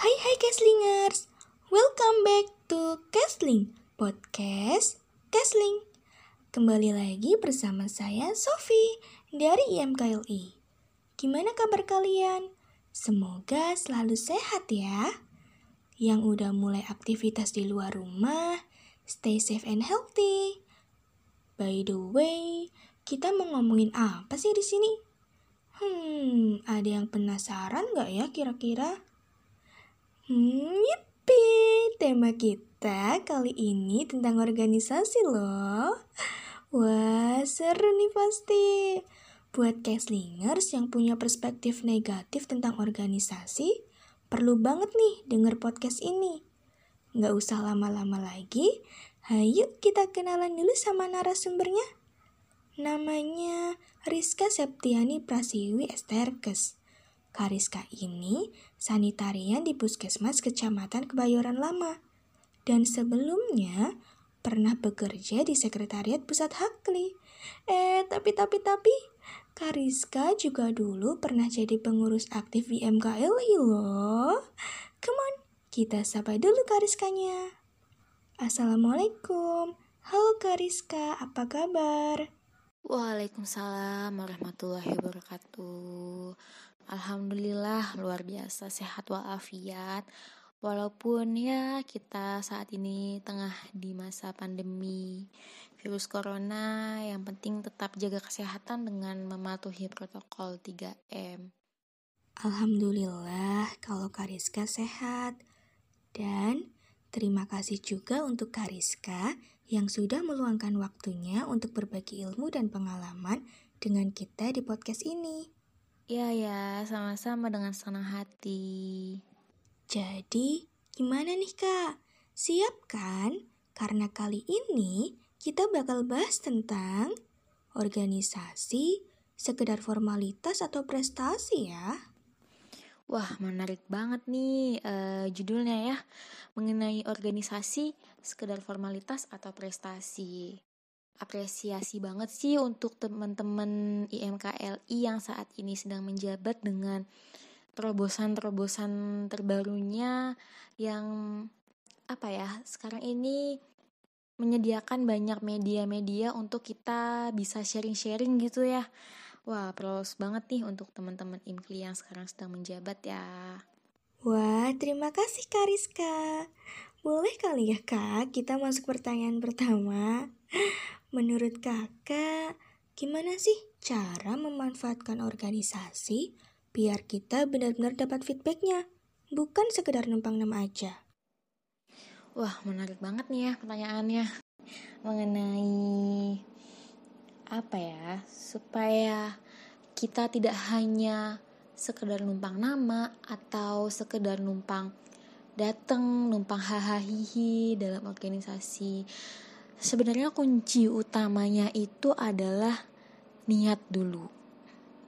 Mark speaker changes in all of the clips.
Speaker 1: Hai hai Keslingers, welcome back to Kesling Podcast Kesling. Kembali lagi bersama saya Sofi dari IMKLI. Gimana kabar kalian? Semoga selalu sehat ya. Yang udah mulai aktivitas di luar rumah, stay safe and healthy. By the way, kita mau ngomongin apa sih di sini? Hmm, ada yang penasaran nggak ya kira-kira? Hmm, yipi, tema kita kali ini tentang organisasi loh. Wah, seru nih pasti. Buat caslingers yang punya perspektif negatif tentang organisasi, perlu banget nih denger podcast ini. Nggak usah lama-lama lagi, hayu kita kenalan dulu sama narasumbernya. Namanya Rizka Septiani Prasiwi Esterkes. Kariska ini sanitarian di Puskesmas Kecamatan Kebayoran Lama. Dan sebelumnya pernah bekerja di Sekretariat Pusat Hakli. Eh, tapi tapi tapi Kariska juga dulu pernah jadi pengurus aktif di loh. Come on, kita sapa dulu Kariskanya. Assalamualaikum. Halo Kariska, apa kabar?
Speaker 2: Waalaikumsalam warahmatullahi wabarakatuh. Alhamdulillah luar biasa sehat walafiat. Walaupun ya kita saat ini tengah di masa pandemi virus corona, yang penting tetap jaga kesehatan dengan mematuhi protokol 3M.
Speaker 1: Alhamdulillah kalau Kariska sehat. Dan terima kasih juga untuk Kariska yang sudah meluangkan waktunya untuk berbagi ilmu dan pengalaman dengan kita di podcast ini.
Speaker 2: Ya ya, sama-sama dengan senang hati.
Speaker 1: Jadi, gimana nih kak? Siap kan? Karena kali ini kita bakal bahas tentang organisasi, sekedar formalitas atau prestasi ya.
Speaker 2: Wah, menarik banget nih uh, judulnya ya, mengenai organisasi, sekedar formalitas atau prestasi apresiasi banget sih untuk teman-teman IMKLI yang saat ini sedang menjabat dengan terobosan-terobosan terbarunya yang apa ya sekarang ini menyediakan banyak media-media untuk kita bisa sharing-sharing gitu ya. Wah pros banget nih untuk teman-teman IMKLI yang sekarang sedang menjabat ya.
Speaker 1: Wah terima kasih Kariska boleh kali ya kak kita masuk pertanyaan pertama Menurut kakak, gimana sih cara memanfaatkan organisasi biar kita benar-benar dapat feedbacknya, bukan sekedar numpang nama aja?
Speaker 2: Wah, menarik banget nih ya pertanyaannya. Mengenai apa ya, supaya kita tidak hanya sekedar numpang nama atau sekedar numpang datang, numpang hahaha dalam organisasi sebenarnya kunci utamanya itu adalah niat dulu.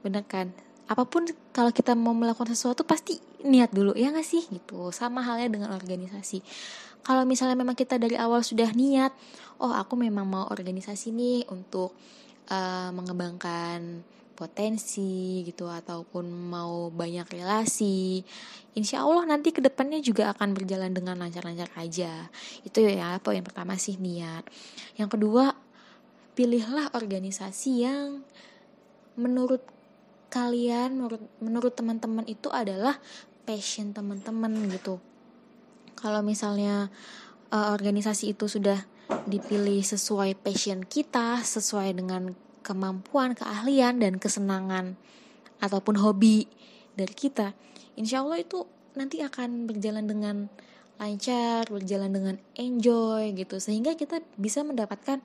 Speaker 2: Bener kan? Apa pun kalau kita mau melakukan sesuatu pasti niat dulu ya nggak sih gitu. Sama halnya dengan organisasi. Kalau misalnya memang kita dari awal sudah niat, oh aku memang mau organisasi nih untuk uh, mengembangkan potensi gitu ataupun mau banyak relasi insya Allah nanti ke depannya juga akan berjalan dengan lancar-lancar aja. Itu ya poin pertama sih niat. Yang kedua pilihlah organisasi yang menurut kalian menurut menurut teman-teman itu adalah passion teman-teman gitu. Kalau misalnya uh, organisasi itu sudah dipilih sesuai passion kita sesuai dengan kemampuan, keahlian, dan kesenangan ataupun hobi dari kita, insya Allah itu nanti akan berjalan dengan lancar, berjalan dengan enjoy gitu, sehingga kita bisa mendapatkan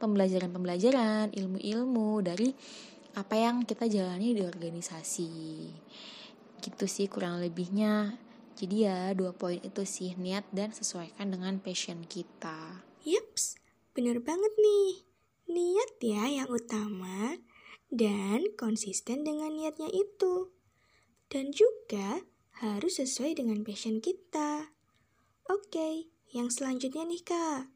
Speaker 2: pembelajaran-pembelajaran, ilmu-ilmu dari apa yang kita jalani di organisasi. Gitu sih kurang lebihnya. Jadi ya dua poin itu sih niat dan sesuaikan dengan passion kita.
Speaker 1: Yups, bener banget nih niat ya yang utama dan konsisten dengan niatnya itu. Dan juga harus sesuai dengan passion kita. Oke, yang selanjutnya nih kak.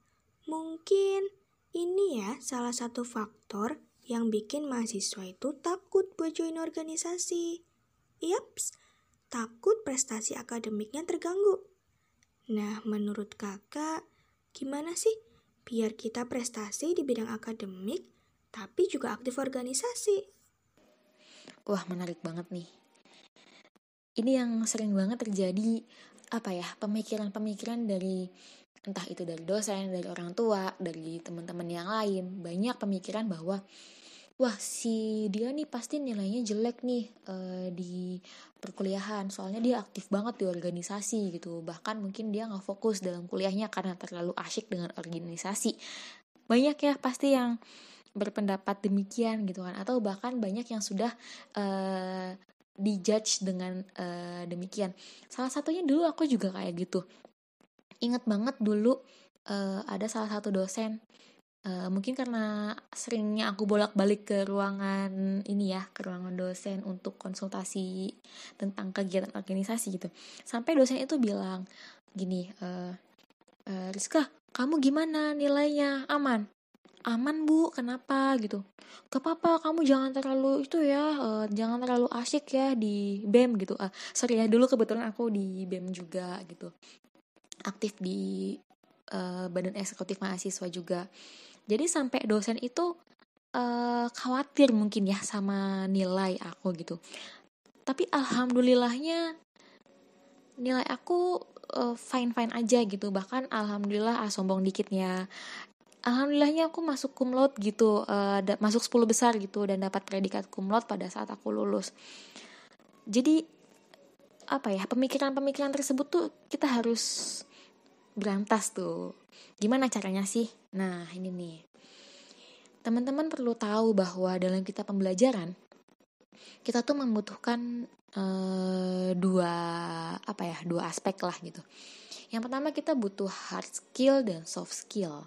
Speaker 1: Mungkin ini ya salah satu faktor yang bikin mahasiswa itu takut buat join organisasi. Yaps, takut prestasi akademiknya terganggu. Nah, menurut kakak, gimana sih biar kita prestasi di bidang akademik, tapi juga aktif organisasi?
Speaker 2: Wah, menarik banget nih. Ini yang sering banget terjadi, apa ya, pemikiran-pemikiran dari entah itu dari dosen, dari orang tua, dari teman-teman yang lain, banyak pemikiran bahwa wah si dia nih pasti nilainya jelek nih uh, di perkuliahan. Soalnya dia aktif banget di organisasi gitu. Bahkan mungkin dia nggak fokus dalam kuliahnya karena terlalu asyik dengan organisasi. Banyak ya pasti yang berpendapat demikian gitu kan. Atau bahkan banyak yang sudah uh, dijudge dengan uh, demikian. Salah satunya dulu aku juga kayak gitu. Inget banget dulu uh, ada salah satu dosen Uh, mungkin karena seringnya aku bolak-balik ke ruangan ini ya, ke ruangan dosen untuk konsultasi tentang kegiatan organisasi gitu. Sampai dosen itu bilang gini, uh, uh, Rizka, kamu gimana nilainya? Aman? Aman bu, kenapa gitu? Gak apa-apa, kamu jangan terlalu itu ya, uh, jangan terlalu asyik ya di BEM gitu. Uh, sorry ya, dulu kebetulan aku di BEM juga gitu. Aktif di uh, Badan Eksekutif Mahasiswa juga jadi sampai dosen itu uh, khawatir mungkin ya sama nilai aku gitu. Tapi alhamdulillahnya nilai aku uh, eh, fine fine aja gitu. Bahkan alhamdulillah ah sombong dikitnya alhamdulillahnya aku masuk laude gitu uh, masuk 10 besar gitu dan dapat predikat laude pada saat aku lulus. Jadi apa ya pemikiran-pemikiran tersebut tuh kita harus berantas tuh gimana caranya sih Nah, ini nih. Teman-teman perlu tahu bahwa dalam kita pembelajaran kita tuh membutuhkan uh, dua apa ya, dua aspek lah gitu. Yang pertama kita butuh hard skill dan soft skill.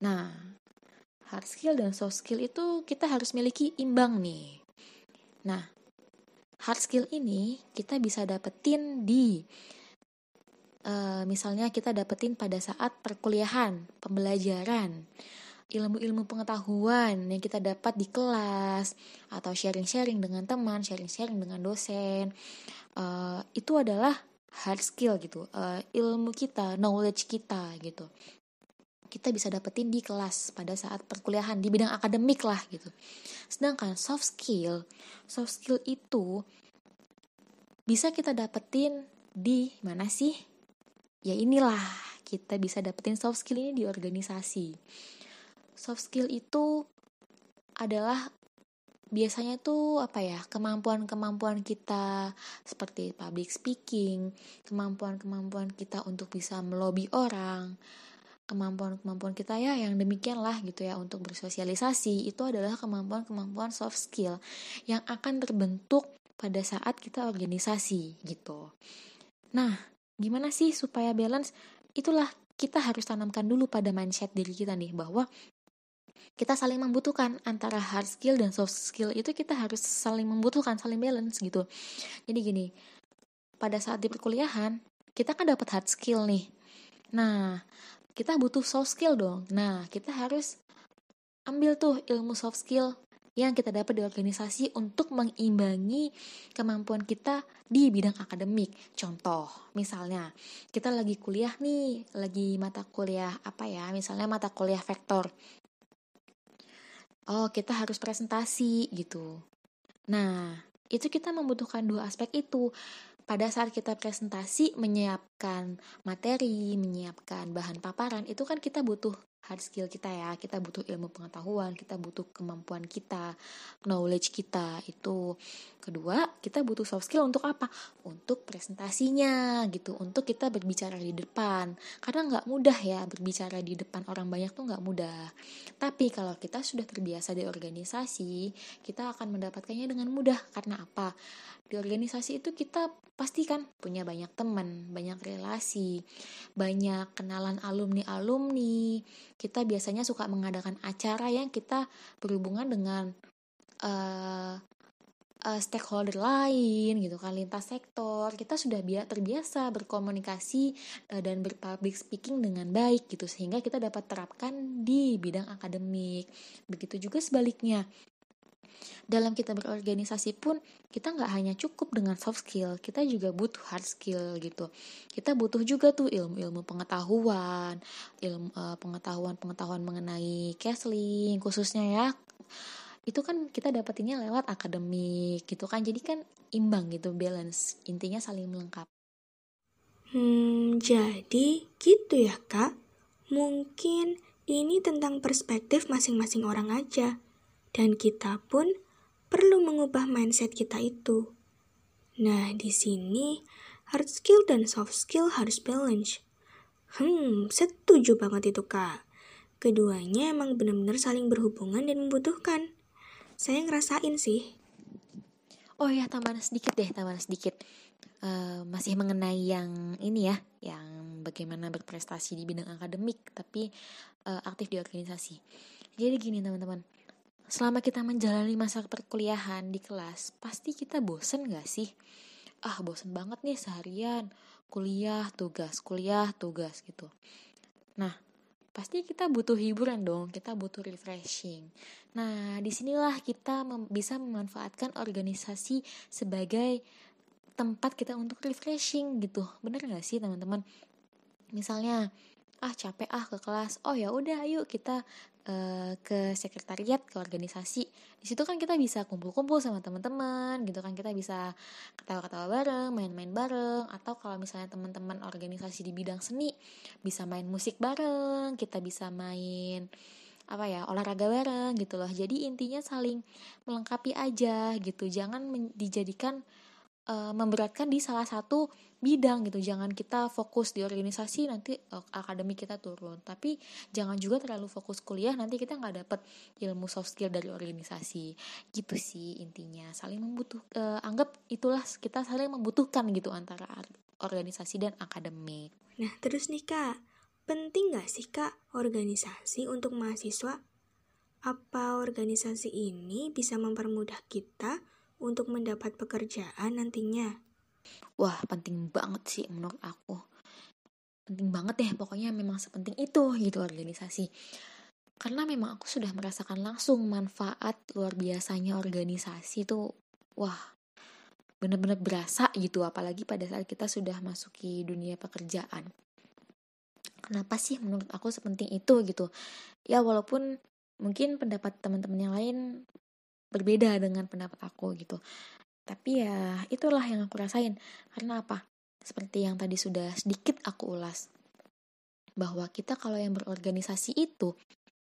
Speaker 2: Nah, hard skill dan soft skill itu kita harus miliki imbang nih. Nah, hard skill ini kita bisa dapetin di uh, misalnya kita dapetin pada saat perkuliahan, pembelajaran, ilmu-ilmu pengetahuan yang kita dapat di kelas atau sharing-sharing dengan teman, sharing-sharing dengan dosen, uh, itu adalah hard skill gitu, uh, ilmu kita, knowledge kita gitu. Kita bisa dapetin di kelas pada saat perkuliahan di bidang akademik lah gitu. Sedangkan soft skill, soft skill itu bisa kita dapetin di mana sih? Ya inilah kita bisa dapetin soft skill ini di organisasi. Soft skill itu adalah biasanya tuh apa ya kemampuan-kemampuan kita seperti public speaking, kemampuan-kemampuan kita untuk bisa melobi orang, kemampuan-kemampuan kita ya yang demikian lah gitu ya untuk bersosialisasi itu adalah kemampuan-kemampuan soft skill yang akan terbentuk pada saat kita organisasi gitu. Nah, gimana sih supaya balance? Itulah kita harus tanamkan dulu pada mindset diri kita nih bahwa kita saling membutuhkan antara hard skill dan soft skill. Itu kita harus saling membutuhkan saling balance gitu. Jadi gini pada saat di perkuliahan kita kan dapat hard skill nih. Nah kita butuh soft skill dong. Nah kita harus ambil tuh ilmu soft skill yang kita dapat di organisasi untuk mengimbangi kemampuan kita di bidang akademik. Contoh, misalnya kita lagi kuliah nih, lagi mata kuliah apa ya? Misalnya mata kuliah vektor. Oh, kita harus presentasi gitu. Nah, itu kita membutuhkan dua aspek itu pada saat kita presentasi menyiapkan materi, menyiapkan bahan paparan, itu kan kita butuh hard skill kita ya. Kita butuh ilmu pengetahuan kita butuh kemampuan kita knowledge kita itu. Kedua kita butuh soft skill untuk apa? Untuk presentasinya gitu. Untuk kita berbicara di depan. Karena nggak mudah ya berbicara di depan orang banyak tuh nggak mudah. Tapi kalau kita sudah terbiasa di organisasi kita akan mendapatkannya dengan mudah. Karena apa? Di organisasi itu kita pasti kan punya banyak teman, banyak relasi, banyak kenalan alumni-alumni. Kita biasanya suka mengadakan acara yang kita berhubungan dengan uh, uh, stakeholder lain gitu kan lintas sektor. Kita sudah biasa terbiasa berkomunikasi uh, dan berpublic speaking dengan baik gitu sehingga kita dapat terapkan di bidang akademik. Begitu juga sebaliknya dalam kita berorganisasi pun kita nggak hanya cukup dengan soft skill kita juga butuh hard skill gitu. Kita butuh juga tuh ilmu-ilmu pengetahuan ilmu uh, pengetahuan pengetahuan mengenai casting khususnya ya. Itu kan kita dapetinnya lewat akademik gitu kan. Jadi kan imbang gitu balance. Intinya saling melengkapi.
Speaker 1: Hmm jadi gitu ya kak. Mungkin ini tentang perspektif masing-masing orang aja dan kita pun perlu mengubah mindset kita itu. Nah, di sini hard skill dan soft skill harus balance. Hmm, setuju banget itu kak. Keduanya emang benar-benar saling berhubungan dan membutuhkan. Saya ngerasain sih.
Speaker 2: Oh ya, tambahan sedikit deh, tambahan sedikit. Uh, masih mengenai yang ini ya, yang bagaimana berprestasi di bidang akademik, tapi uh, aktif di organisasi. Jadi gini teman-teman, selama kita menjalani masa perkuliahan di kelas, pasti kita bosen gak sih? Ah, bosen banget nih seharian, kuliah, tugas, kuliah, tugas gitu. Nah, pasti kita butuh hiburan dong, kita butuh refreshing. Nah, di sinilah kita mem bisa memanfaatkan organisasi sebagai tempat kita untuk refreshing gitu. Bener gak sih teman-teman? Misalnya, ah capek ah ke kelas oh ya udah ayo kita uh, ke sekretariat ke organisasi. Di situ kan kita bisa kumpul-kumpul sama teman-teman gitu kan. Kita bisa ketawa-ketawa bareng main-main bareng atau kalau misalnya teman-teman organisasi di bidang seni bisa main musik bareng kita bisa main apa ya olahraga bareng gitu loh. Jadi intinya saling melengkapi aja gitu. Jangan dijadikan uh, memberatkan di salah satu bidang gitu. Jangan kita fokus di organisasi nanti uh, akademik kita turun. Tapi jangan juga terlalu fokus kuliah nanti kita nggak dapet ilmu soft skill dari organisasi. Gitu sih intinya. Saling membutuh uh, anggap itulah kita saling membutuhkan gitu antara organisasi dan akademik.
Speaker 1: Nah terus nih kak. Penting nggak sih kak organisasi untuk mahasiswa? Apa organisasi ini bisa mempermudah kita untuk mendapat pekerjaan nantinya?
Speaker 2: Wah, penting banget sih menurut aku. Penting banget deh, pokoknya memang sepenting itu gitu organisasi. Karena memang aku sudah merasakan langsung manfaat luar biasanya organisasi tuh. Wah, bener-bener berasa gitu, apalagi pada saat kita sudah masuki dunia pekerjaan. Kenapa sih menurut aku sepenting itu gitu? Ya walaupun mungkin pendapat teman-teman yang lain berbeda dengan pendapat aku gitu. Tapi ya itulah yang aku rasain. Karena apa? Seperti yang tadi sudah sedikit aku ulas. Bahwa kita kalau yang berorganisasi itu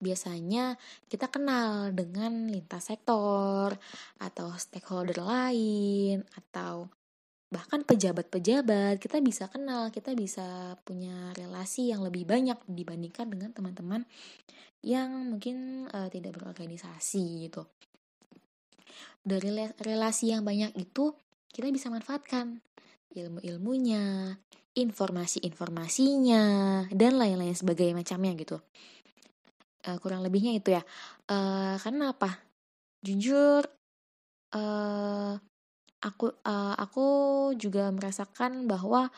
Speaker 2: biasanya kita kenal dengan lintas sektor atau stakeholder lain atau bahkan pejabat-pejabat kita bisa kenal kita bisa punya relasi yang lebih banyak dibandingkan dengan teman-teman yang mungkin uh, tidak berorganisasi gitu dari relasi yang banyak itu kita bisa manfaatkan ilmu-ilmunya, informasi-informasinya, dan lain-lain sebagai macamnya gitu. Uh, kurang lebihnya itu ya. Uh, karena apa? Jujur, uh, aku uh, aku juga merasakan bahwa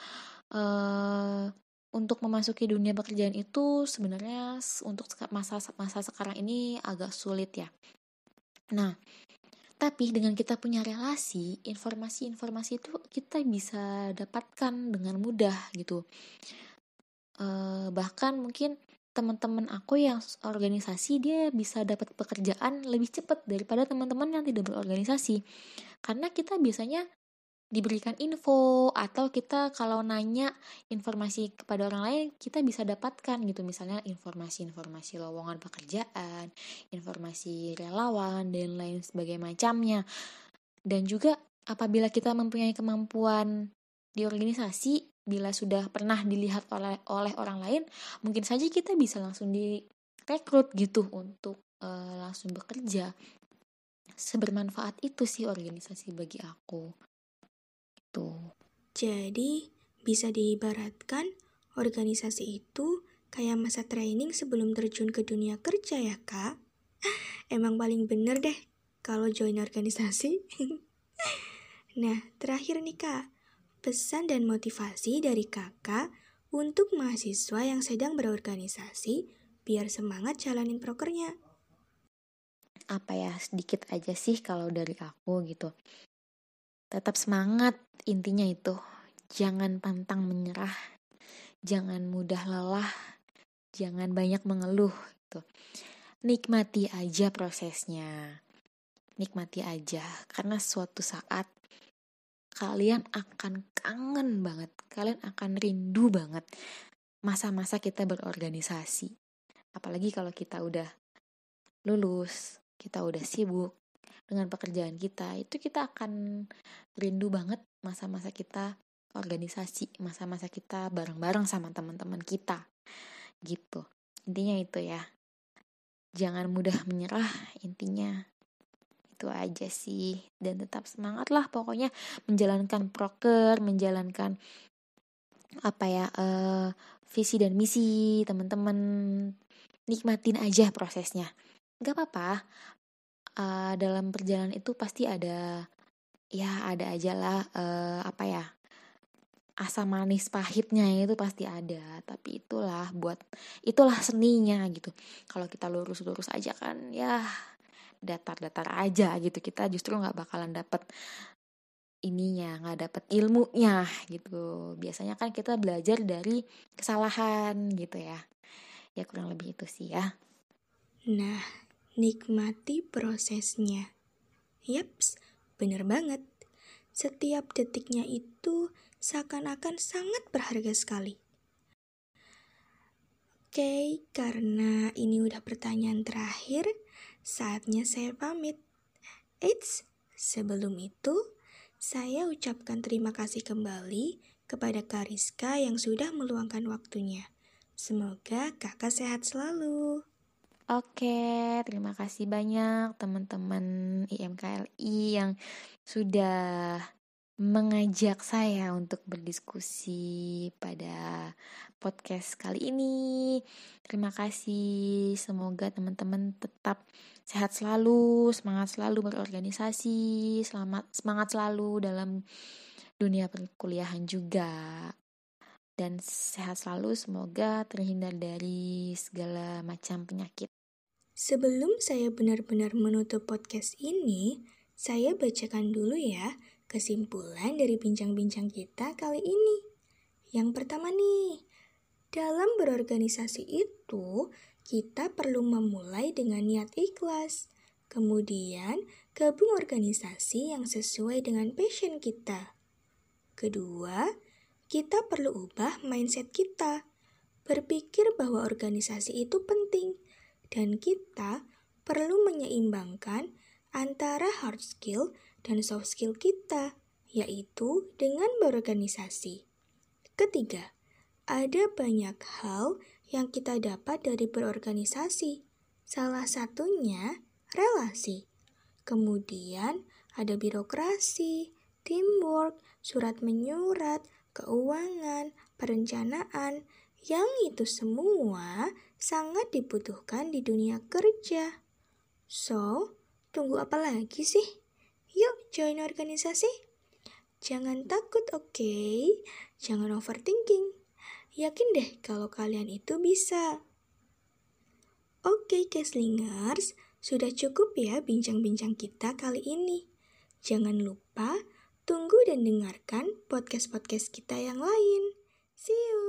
Speaker 2: uh, untuk memasuki dunia pekerjaan itu sebenarnya untuk masa masa sekarang ini agak sulit ya. Nah, tapi dengan kita punya relasi, informasi-informasi itu kita bisa dapatkan dengan mudah gitu. E, bahkan mungkin teman-teman aku yang organisasi dia bisa dapat pekerjaan lebih cepat daripada teman-teman yang tidak berorganisasi. Karena kita biasanya diberikan info atau kita kalau nanya informasi kepada orang lain kita bisa dapatkan gitu misalnya informasi-informasi lowongan pekerjaan, informasi relawan dan lain sebagainya macamnya. Dan juga apabila kita mempunyai kemampuan di organisasi bila sudah pernah dilihat oleh oleh orang lain, mungkin saja kita bisa langsung direkrut gitu untuk uh, langsung bekerja. Sebermanfaat itu sih organisasi bagi aku
Speaker 1: gitu. Jadi, bisa diibaratkan organisasi itu kayak masa training sebelum terjun ke dunia kerja ya, Kak? Emang paling bener deh kalau join organisasi. nah, terakhir nih, Kak. Pesan dan motivasi dari kakak untuk mahasiswa yang sedang berorganisasi biar semangat jalanin prokernya.
Speaker 2: apa ya sedikit aja sih kalau dari aku gitu tetap semangat intinya itu. Jangan pantang menyerah. Jangan mudah lelah. Jangan banyak mengeluh gitu. Nikmati aja prosesnya. Nikmati aja karena suatu saat kalian akan kangen banget. Kalian akan rindu banget masa-masa kita berorganisasi. Apalagi kalau kita udah lulus kita udah sibuk dengan pekerjaan kita itu kita akan rindu banget masa-masa kita organisasi masa-masa kita bareng-bareng sama teman-teman kita gitu. Intinya itu ya. Jangan mudah menyerah intinya. Itu aja sih. Dan tetap semangat lah pokoknya menjalankan proker menjalankan apa ya uh, visi dan misi teman-teman. Nikmatin aja prosesnya. Nggak apa-apa uh, dalam perjalanan itu pasti ada ya ada aja lah uh, apa ya asam manis pahitnya itu pasti ada. Tapi itulah buat itulah seninya gitu. Kalau kita lurus-lurus aja kan ya datar-datar aja gitu. Kita justru nggak bakalan dapet ininya nggak dapet ilmunya gitu. Biasanya kan kita belajar dari kesalahan gitu ya. Ya kurang lebih itu sih ya.
Speaker 1: Nah nikmati prosesnya yaps bener banget setiap detiknya itu seakan-akan sangat berharga sekali. Oke, karena ini udah pertanyaan terakhir, saatnya saya pamit. Eits, sebelum itu, saya ucapkan terima kasih kembali kepada Kariska yang sudah meluangkan waktunya. Semoga kakak sehat selalu.
Speaker 2: Oke, terima kasih banyak teman-teman IMKLI yang sudah mengajak saya untuk berdiskusi pada podcast kali ini. Terima kasih. Semoga teman-teman tetap sehat selalu, semangat selalu berorganisasi, selamat semangat selalu dalam dunia perkuliahan juga. Dan sehat selalu, semoga terhindar dari segala macam penyakit.
Speaker 1: Sebelum saya benar-benar menutup podcast ini, saya bacakan dulu ya Kesimpulan dari bincang-bincang kita kali ini. Yang pertama nih, dalam berorganisasi itu, kita perlu memulai dengan niat ikhlas. Kemudian, gabung organisasi yang sesuai dengan passion kita. Kedua, kita perlu ubah mindset kita. Berpikir bahwa organisasi itu penting, dan kita perlu menyeimbangkan antara hard skill dan soft skill kita, yaitu dengan berorganisasi. Ketiga, ada banyak hal yang kita dapat dari berorganisasi. Salah satunya relasi. Kemudian ada birokrasi, teamwork, surat menyurat, keuangan, perencanaan, yang itu semua sangat dibutuhkan di dunia kerja. So, tunggu apa lagi sih? Yuk join organisasi. Jangan takut, oke? Okay? Jangan overthinking. Yakin deh kalau kalian itu bisa. Oke, okay, Keslingers, sudah cukup ya bincang-bincang kita kali ini. Jangan lupa tunggu dan dengarkan podcast-podcast kita yang lain. See you!